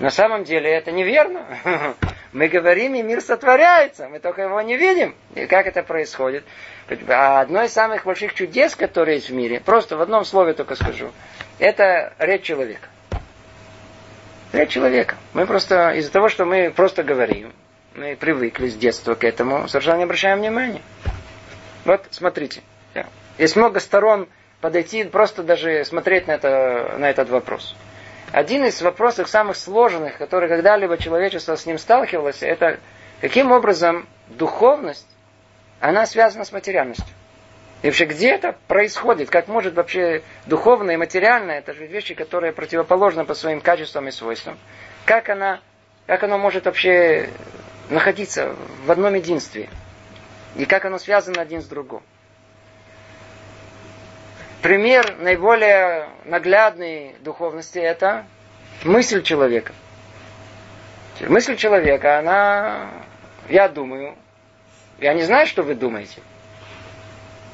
На самом деле это неверно. Мы говорим, и мир сотворяется. Мы только его не видим. И как это происходит? А одно из самых больших чудес, которые есть в мире, просто в одном слове только скажу, это речь человека. Речь человека. Мы просто, из-за того, что мы просто говорим, мы привыкли с детства к этому, совершенно не обращаем внимания. Вот, смотрите. Есть много сторон подойти, просто даже смотреть на, это, на этот вопрос. Один из вопросов самых сложных, который когда-либо человечество с ним сталкивалось, это каким образом духовность, она связана с материальностью. И вообще, где это происходит? Как может вообще духовное и материальное, это же вещи, которые противоположны по своим качествам и свойствам. Как она, как оно может вообще находиться в одном единстве? И как оно связано один с другим? Пример наиболее наглядный духовности это мысль человека. Мысль человека, она, я думаю, я не знаю, что вы думаете.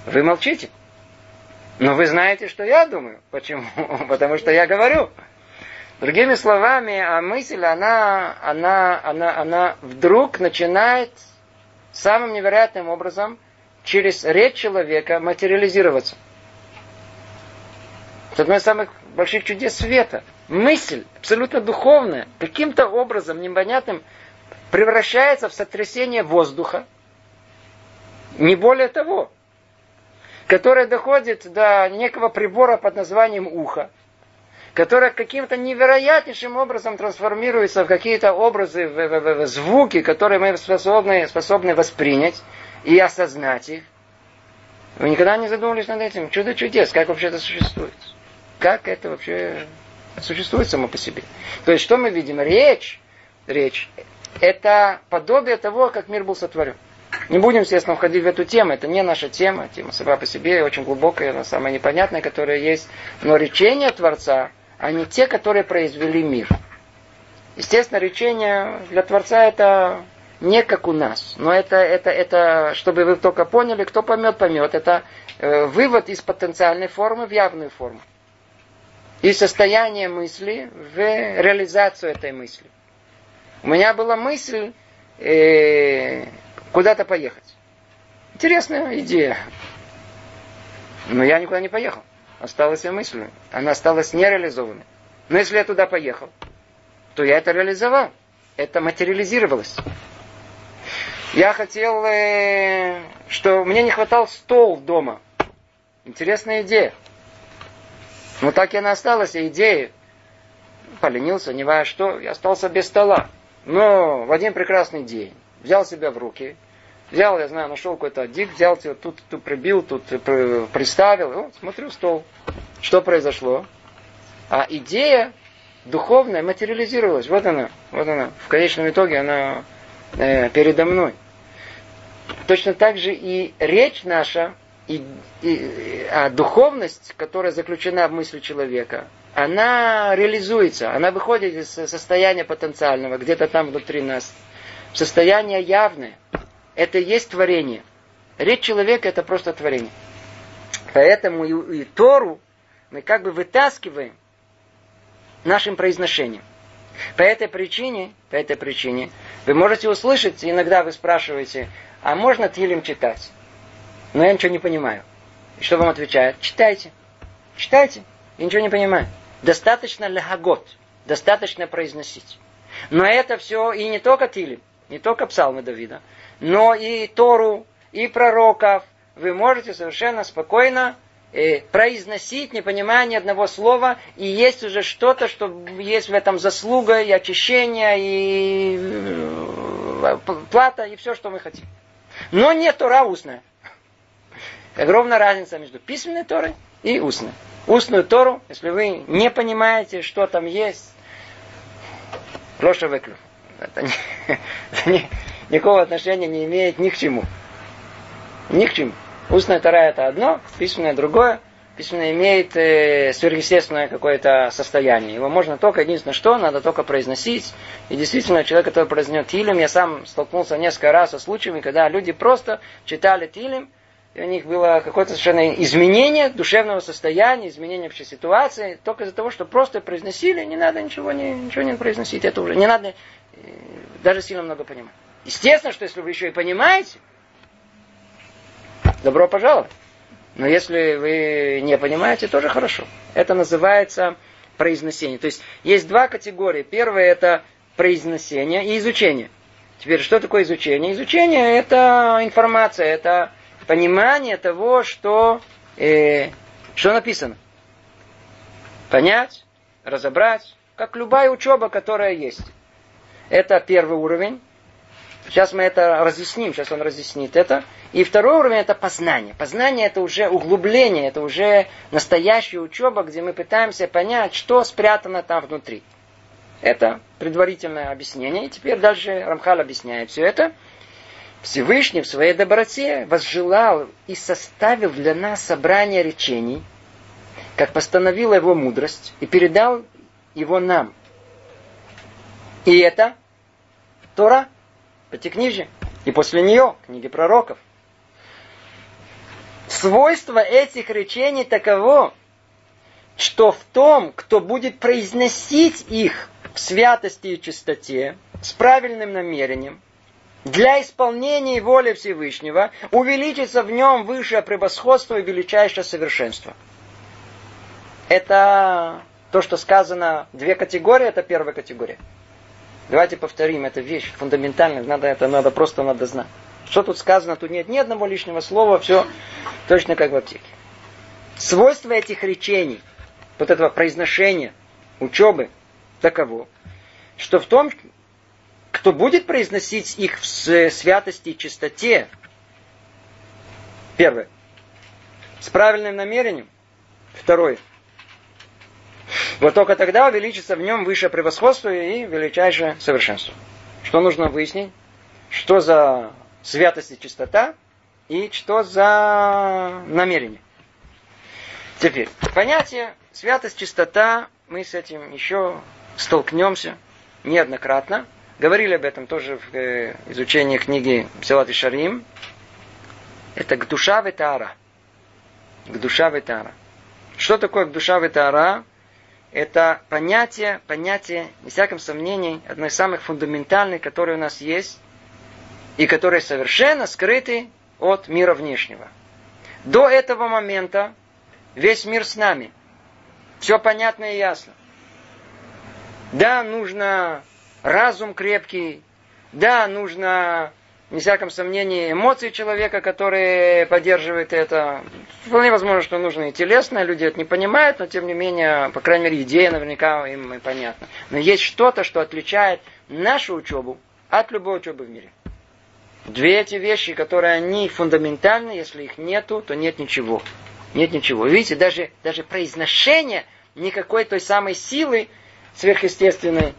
Вы молчите. Но вы знаете, что я думаю. Почему? Потому что я говорю. Другими словами, а мысль, она, она, она, она вдруг начинает самым невероятным образом через речь человека материализироваться. Это одно из самых больших чудес света. Мысль, абсолютно духовная, каким-то образом непонятным, превращается в сотрясение воздуха. Не более того которая доходит до некого прибора под названием ухо, которая каким-то невероятнейшим образом трансформируется в какие-то образы, в, в, в, звуки, которые мы способны, способны воспринять и осознать их. Вы никогда не задумывались над этим? Чудо чудес, как вообще это существует? Как это вообще существует само по себе? То есть, что мы видим? Речь, речь, это подобие того, как мир был сотворен. Не будем, естественно, входить в эту тему. Это не наша тема. Тема сама по себе очень глубокая, она самая непонятная, которая есть. Но речения Творца, они те, которые произвели мир. Естественно, речение для Творца это не как у нас. Но это, это, это чтобы вы только поняли, кто поймет, поймет. Это э, вывод из потенциальной формы в явную форму. И состояние мысли в реализацию этой мысли. У меня была мысль э, куда-то поехать. Интересная идея. Но я никуда не поехал. Осталась я мыслью. Она осталась нереализованной. Но если я туда поехал, то я это реализовал. Это материализировалось. Я хотел, э, что мне не хватал стол дома. Интересная идея. Но так и она осталась, идея. Поленился, не знаю что, я остался без стола. Но в один прекрасный день взял себя в руки, взял, я знаю, нашел какой-то дик, взял его, тут, тут прибил, тут приставил, вот, смотрю, стол. Что произошло? А идея духовная материализировалась. Вот она, вот она. В конечном итоге она э, передо мной. Точно так же и речь наша, и, и, а духовность, которая заключена в мысли человека, она реализуется, она выходит из состояния потенциального, где-то там внутри нас состояние явное. Это и есть творение. Речь человека это просто творение. Поэтому и, и Тору мы как бы вытаскиваем нашим произношением. По этой причине, по этой причине, вы можете услышать, иногда вы спрашиваете, а можно Тилим читать? Но я ничего не понимаю. И что вам отвечают? Читайте. Читайте. Я ничего не понимаю. Достаточно лягот. Достаточно произносить. Но это все и не только Тилим не только псалмы Давида, но и Тору, и пророков, вы можете совершенно спокойно э, произносить, не понимая ни одного слова, и есть уже что-то, что есть в этом заслуга, и очищение, и э, плата, и все, что мы хотим. Но не Тора устная. Огромная разница между письменной Торой и устной. Устную Тору, если вы не понимаете, что там есть, лоша выклю Это, не, это не, никакого отношения не имеет ни к чему. Ни к чему. Устная Тара это одно, письменное другое. Письменное имеет э, сверхъестественное какое-то состояние. Его можно только, единственное что, надо только произносить. И действительно, человек, который произнесет Тилем, я сам столкнулся несколько раз со случаями, когда люди просто читали Тилем, и у них было какое-то совершенно изменение душевного состояния, изменение общей ситуации, только из-за того, что просто произносили, не надо ничего не, ничего не произносить. Это уже не надо даже сильно много понимать. Естественно, что если вы еще и понимаете, добро пожаловать. Но если вы не понимаете, тоже хорошо. Это называется произношение. То есть есть два категории. Первое это произношение и изучение. Теперь, что такое изучение? Изучение это информация, это понимание того, что, э, что написано. Понять, разобрать, как любая учеба, которая есть. Это первый уровень. Сейчас мы это разъясним, сейчас он разъяснит это. И второй уровень это познание. Познание это уже углубление, это уже настоящая учеба, где мы пытаемся понять, что спрятано там внутри. Это предварительное объяснение. И теперь дальше Рамхал объясняет все это. Всевышний в своей доброте возжелал и составил для нас собрание речений, как постановила его мудрость, и передал его нам. И это Тора, Пятикнижие, и после нее книги пророков. Свойство этих речений таково, что в том, кто будет произносить их в святости и чистоте, с правильным намерением – для исполнения воли Всевышнего увеличится в нем высшее превосходство и величайшее совершенство. Это то, что сказано, две категории, это первая категория. Давайте повторим, это вещь фундаментальная, надо это надо просто надо знать. Что тут сказано, тут нет ни одного лишнего слова, все точно как в аптеке. Свойство этих речений, вот этого произношения, учебы, таково, что в том, кто будет произносить их в святости и чистоте, первое, с правильным намерением, второе, вот только тогда увеличится в нем высшее превосходство и величайшее совершенство. Что нужно выяснить? Что за святость и чистота и что за намерение. Теперь, понятие святость, чистота, мы с этим еще столкнемся неоднократно. Говорили об этом тоже в э, изучении книги Псилат и Шарим. Это к душа ветара. К душа ветара. Что такое к душа ветара? Это понятие, понятие, не всяком сомнении, одно из самых фундаментальных, которые у нас есть, и которые совершенно скрыты от мира внешнего. До этого момента весь мир с нами. Все понятно и ясно. Да, нужно разум крепкий. Да, нужно, не всяком сомнении, эмоции человека, которые поддерживают это. Вполне возможно, что нужно и телесное, люди это не понимают, но тем не менее, по крайней мере, идея наверняка им и понятна. Но есть что-то, что отличает нашу учебу от любой учебы в мире. Две эти вещи, которые они фундаментальны, если их нету, то нет ничего. Нет ничего. Видите, даже, даже произношение никакой той самой силы сверхъестественной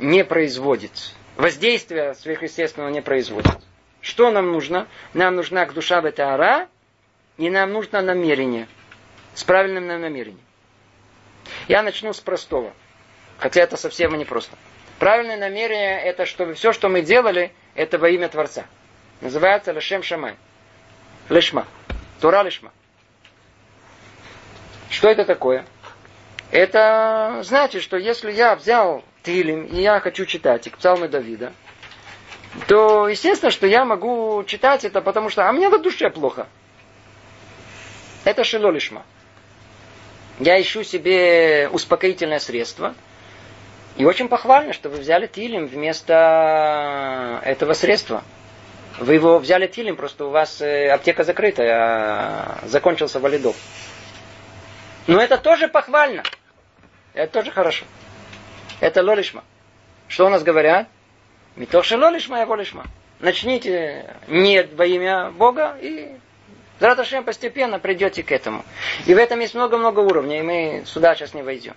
не производит. Воздействия сверхъестественного не производит. Что нам нужно? Нам нужна к душа ара, и нам нужно намерение. С правильным намерением. Я начну с простого. Хотя это совсем не просто. Правильное намерение это, чтобы все, что мы делали, это во имя Творца. Называется Лешем Шамай. Лешма. Тура Лешма. Что это такое? Это значит, что если я взял Тилим, и я хочу читать их, псалмы Давида, то естественно, что я могу читать это, потому что, а мне на душе плохо. Это шелолишма. Я ищу себе успокоительное средство. И очень похвально, что вы взяли тилим вместо этого средства. Вы его взяли тилим, просто у вас э, аптека закрыта, а закончился валидов. Но это тоже похвально. Это тоже хорошо. Это лолишма. Что у нас говорят? Митоша лолишма, его лишма. Начните не во имя Бога и Зараташем постепенно придете к этому. И в этом есть много-много уровней, и мы сюда сейчас не войдем.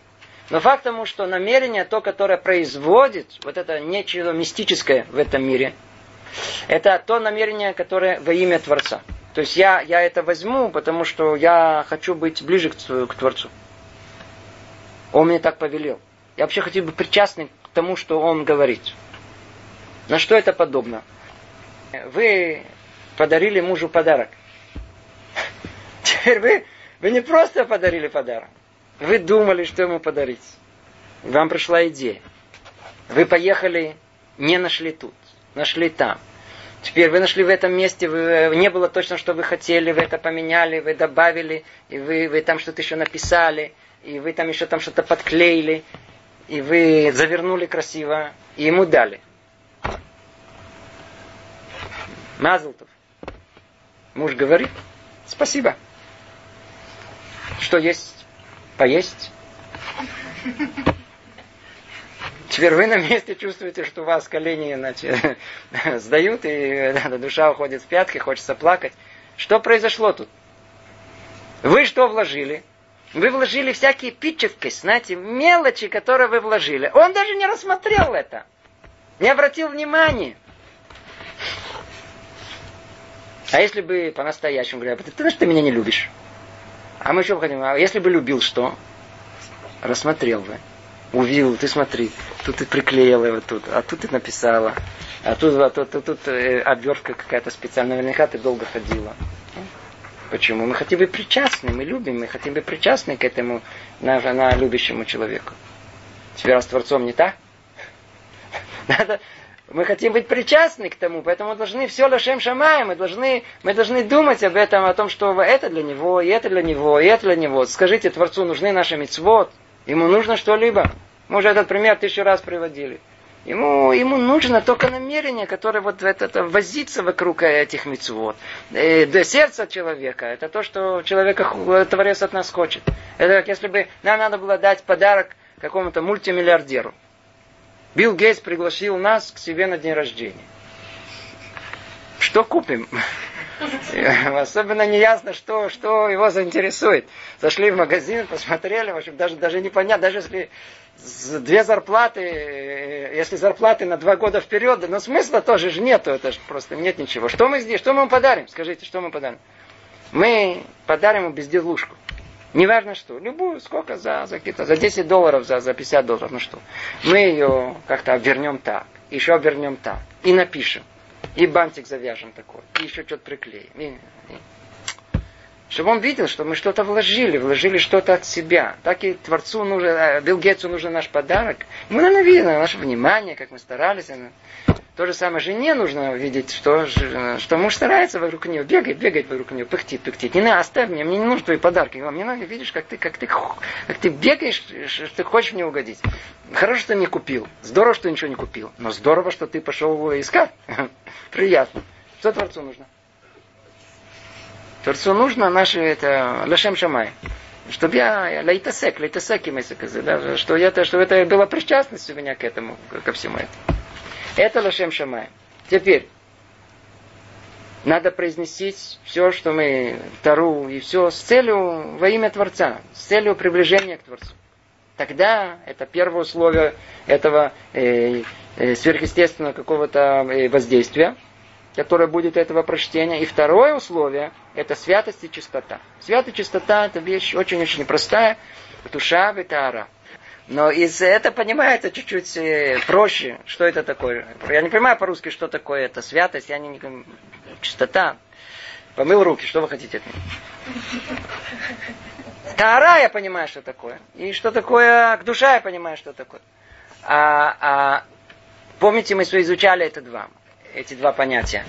Но факт тому, что намерение, то, которое производит вот это нечто мистическое в этом мире, это то намерение, которое во имя Творца. То есть я, я это возьму, потому что я хочу быть ближе к, к Творцу. Он мне так повелел. Я вообще хочу быть причастным к тому, что он говорит. На что это подобно? Вы подарили мужу подарок. Теперь вы, вы не просто подарили подарок. Вы думали, что ему подарить. Вам пришла идея. Вы поехали, не нашли тут, нашли там. Теперь вы нашли в этом месте, вы, э, не было точно, что вы хотели, вы это поменяли, вы добавили, и вы, вы там что-то еще написали, и вы там еще там что-то подклеили, и вы завернули красиво, и ему дали. Мазлтов. Муж говорит, спасибо. Что есть? Поесть? Теперь вы на месте чувствуете, что у вас колени значит, сдают, и душа уходит в пятки, хочется плакать. Что произошло тут? Вы что вложили? Вы вложили всякие питчевки, знаете, мелочи, которые вы вложили. Он даже не рассмотрел это. Не обратил внимания. А если бы по-настоящему говоря, ты знаешь, ты меня не любишь. А мы что хотим? А если бы любил, что? Рассмотрел бы. Увидел, ты смотри, тут ты приклеила его тут, а тут ты написала, а тут, а тут, тут, тут э, обвертка какая-то специальная, наверняка ты долго ходила. Почему? Мы хотим быть причастны, мы любим, мы хотим быть причастны к этому на, на любящему человеку. Теперь с Творцом не так? Надо, мы хотим быть причастны к тому, поэтому мы должны все лошем шамаем, мы должны, мы должны думать об этом, о том, что это для него, и это для него, и это для него. Скажите, Творцу нужны наши мецвод, ему нужно что-либо. Мы уже этот пример тысячу раз приводили. Ему, ему нужно только намерение, которое вот это, это возится вокруг этих мецвод. Э, до сердца человека. Это то, что человека Творец от нас хочет. Это как если бы нам надо было дать подарок какому-то мультимиллиардеру. Билл Гейтс пригласил нас к себе на день рождения. Что купим? Особенно не ясно, что, что его заинтересует. Зашли в магазин, посмотрели, в общем, даже, даже непонятно, даже если две зарплаты, э, если зарплаты на два года вперед, но смысла тоже же нету, это же просто нет ничего. Что мы здесь, что мы ему подарим? Скажите, что мы подарим? Мы подарим ему безделушку. Неважно что, любую, сколько за, за какие-то, за 10 долларов, за, за 50 долларов, ну что. Мы ее как-то обвернем так, еще обвернем так, и напишем. И бантик завяжем такой, и еще что-то приклеим. И, и. Чтобы он видел, что мы что-то вложили, вложили что-то от себя. Так и Творцу нужен, э, Билл Гейтсу нужен наш подарок. Мы, наверное, видим наше внимание, как мы старались. То же самое жене нужно видеть, что, что муж старается вокруг нее, бегает, бегает вокруг нее, пыхтит, пыхтит. Не надо, оставь меня, мне не нужны твои подарки. Мне надо, видишь, как ты, как ты, как ты бегаешь, что ты хочешь мне угодить. Хорошо, что не купил. Здорово, что ничего не купил. Но здорово, что ты пошел его искать. Приятно. Что Творцу нужно? Творцу нужно наше это лашем шамай. Чтобы я лайтасек, лайтасек, да, что, это, что это была причастность у меня к этому, ко всему этому. Это Лашем Шамай. Теперь, надо произнести все, что мы, Тару и все, с целью во имя Творца, с целью приближения к Творцу. Тогда это первое условие этого э, э, сверхъестественного какого-то э, воздействия, которое будет этого прочтения. И второе условие – это святость и чистота. Святость и чистота – это вещь очень-очень простая. Душа – это ара. Но из это понимается чуть-чуть э, проще, что это такое. Я не понимаю по-русски, что такое это святость, я не, не чистота. Помыл руки, что вы хотите от меня? Таара я понимаю, что такое. И что такое к душа я понимаю, что такое. А, а, помните, мы изучали это два, эти два понятия.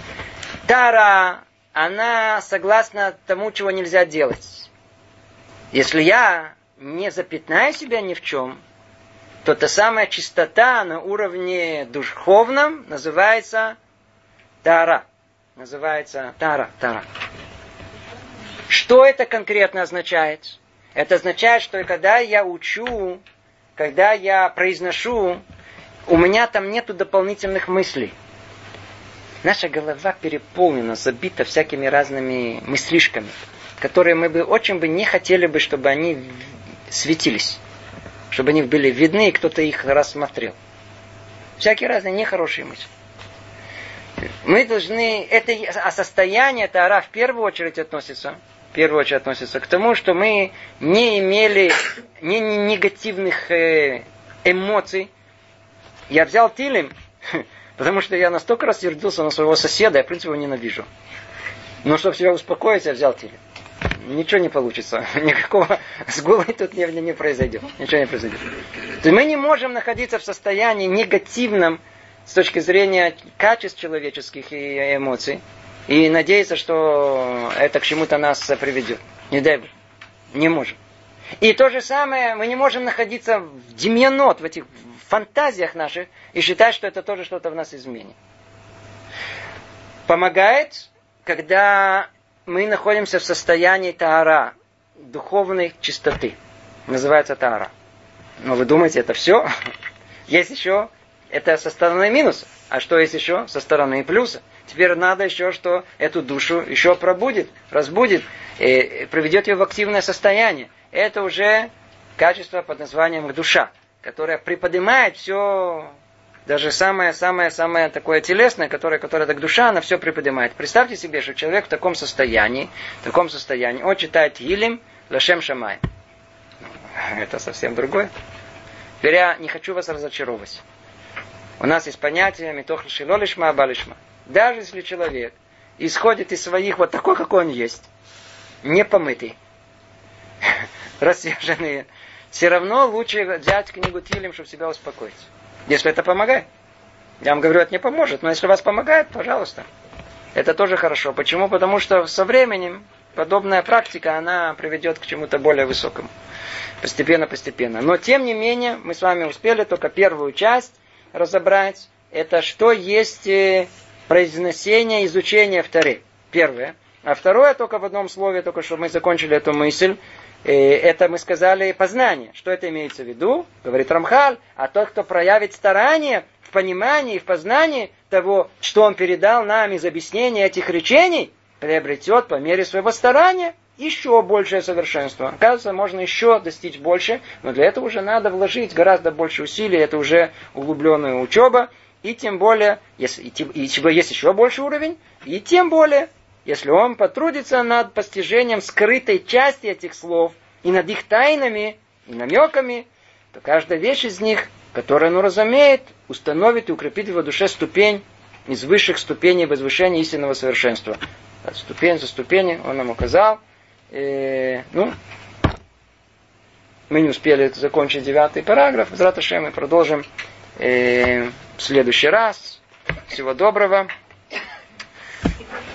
Тара, она согласна тому, чего нельзя делать. Если я не запятнаю себя ни в чем, то та самая чистота на уровне духовном называется тара. Называется тара, тара. Что это конкретно означает? Это означает, что когда я учу, когда я произношу, у меня там нету дополнительных мыслей. Наша голова переполнена, забита всякими разными мыслишками, которые мы бы очень бы не хотели бы, чтобы они светились. чтобы они были видны, и кто-то их рассмотрел. Всякие разные нехорошие мысли. Мы должны, это, а состояние Тара в первую очередь относится, в первую очередь относится к тому, что мы не имели ни негативных э, эмоций. Я взял Тилем, потому что я настолько рассердился на своего соседа, я в принципе его ненавижу. Но чтобы себя успокоить, я взял Тилем. Ничего не получится. Никакого сгула тут не, не произойдет. Ничего не произойдет. То есть мы не можем находиться в состоянии негативном, с точки зрения качеств человеческих и эмоций, и надеяться, что это к чему-то нас приведет. Не дай Бог. Не можем. И то же самое, мы не можем находиться в демьянот, в этих фантазиях наших, и считать, что это тоже что-то в нас изменит. Помогает, когда мы находимся в состоянии таара, духовной чистоты. Называется таара. Но вы думаете, это все? Есть еще это со стороны минуса. А что есть еще? Со стороны плюса. Теперь надо еще, что эту душу еще пробудит, разбудит, и приведет ее в активное состояние. Это уже качество под названием душа, которое приподнимает все, даже самое-самое-самое такое телесное, которое, которое так душа, она все приподнимает. Представьте себе, что человек в таком состоянии, в таком состоянии, он читает Илим, Лашем Шамай. Это совсем другое. Теперь я не хочу вас разочаровывать. У нас есть понятие метох лишма абалишма. Даже если человек исходит из своих вот такой, какой он есть, не помытый, рассерженный, все равно лучше взять книгу Тилем, чтобы себя успокоить. Если это помогает. Я вам говорю, это не поможет, но если вас помогает, пожалуйста. Это тоже хорошо. Почему? Потому что со временем подобная практика, она приведет к чему-то более высокому. Постепенно, постепенно. Но тем не менее, мы с вами успели только первую часть разобрать, это что есть э, произнесение, изучение вторых. Первое. А второе только в одном слове, только что мы закончили эту мысль, это мы сказали познание. Что это имеется в виду? Говорит Рамхаль, а тот, кто проявит старание в понимании и в познании того, что он передал нам из объяснения этих речений, приобретет по мере своего старания еще большее совершенство. Оказывается, можно еще достичь больше, но для этого уже надо вложить гораздо больше усилий, это уже углубленная учеба, и тем более, если, и, и, есть еще больше уровень, и тем более, если он потрудится над постижением скрытой части этих слов, и над их тайнами, и намеками, то каждая вещь из них, которую он разумеет, установит и укрепит в его душе ступень из высших ступеней возвышения истинного совершенства. Ступень за ступенью он нам указал – э, ну, мы не успели закончить девятый параграф. Завтра мы продолжим э, в следующий раз. Всего доброго.